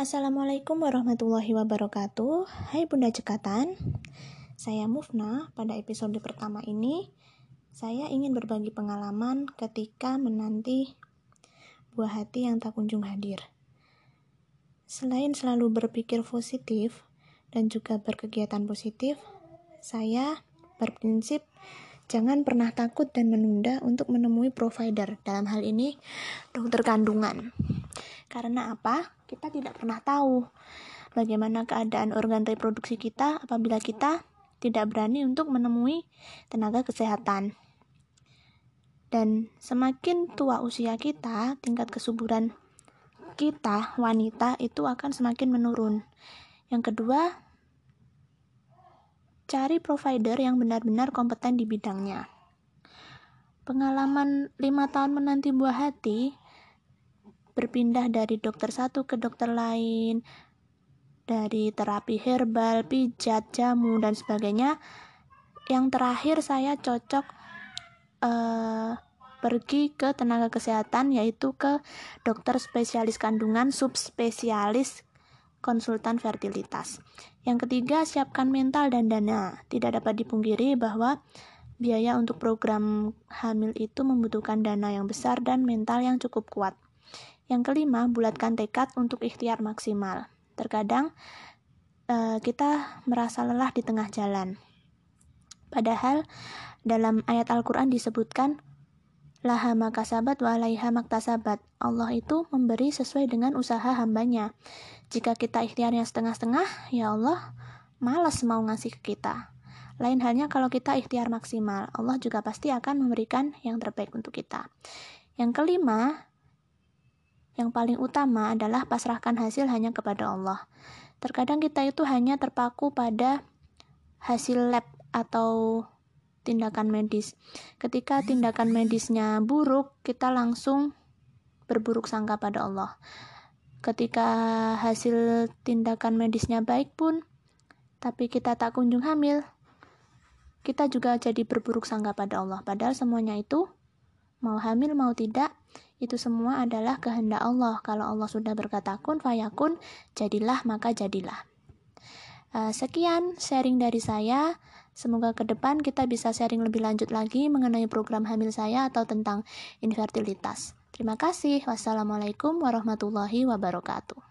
Assalamualaikum warahmatullahi wabarakatuh. Hai Bunda Cekatan Saya Mufna. Pada episode pertama ini Saya ingin berbagi pengalaman ketika menanti buah hati yang tak kunjung hadir. Selain selalu berpikir positif dan juga berkegiatan positif Saya berprinsip jangan pernah takut dan menunda untuk menemui provider. Dalam hal ini dokter kandungan karena apa? Kita tidak pernah tahu bagaimana keadaan organ reproduksi kita apabila kita tidak berani untuk menemui tenaga kesehatan. Dan semakin tua usia kita, tingkat kesuburan kita wanita itu akan semakin menurun. Yang kedua, cari provider yang benar-benar kompeten di bidangnya. Pengalaman lima tahun menanti buah hati berpindah dari dokter satu ke dokter lain, dari terapi herbal, pijat, jamu, dan sebagainya. Yang terakhir saya cocok uh, pergi ke tenaga kesehatan yaitu ke dokter spesialis kandungan subspesialis konsultan fertilitas. Yang ketiga, siapkan mental dan dana. Tidak dapat dipungkiri bahwa biaya untuk program hamil itu membutuhkan dana yang besar dan mental yang cukup kuat. Yang kelima, bulatkan tekad untuk ikhtiar maksimal. Terkadang uh, kita merasa lelah di tengah jalan. Padahal dalam ayat Al-Quran disebutkan Laha makasabat wa alaiha maktasabat. Allah itu memberi sesuai dengan usaha hambanya. Jika kita ikhtiarnya setengah-setengah, ya Allah malas mau ngasih ke kita. Lain halnya kalau kita ikhtiar maksimal, Allah juga pasti akan memberikan yang terbaik untuk kita. Yang kelima, yang paling utama adalah pasrahkan hasil hanya kepada Allah. Terkadang kita itu hanya terpaku pada hasil lab atau tindakan medis. Ketika tindakan medisnya buruk, kita langsung berburuk sangka pada Allah. Ketika hasil tindakan medisnya baik pun, tapi kita tak kunjung hamil, kita juga jadi berburuk sangka pada Allah. Padahal semuanya itu, mau hamil mau tidak, itu semua adalah kehendak Allah. Kalau Allah sudah berkata kun fayakun, jadilah maka jadilah. Uh, sekian sharing dari saya. Semoga ke depan kita bisa sharing lebih lanjut lagi mengenai program hamil saya atau tentang infertilitas. Terima kasih. Wassalamualaikum warahmatullahi wabarakatuh.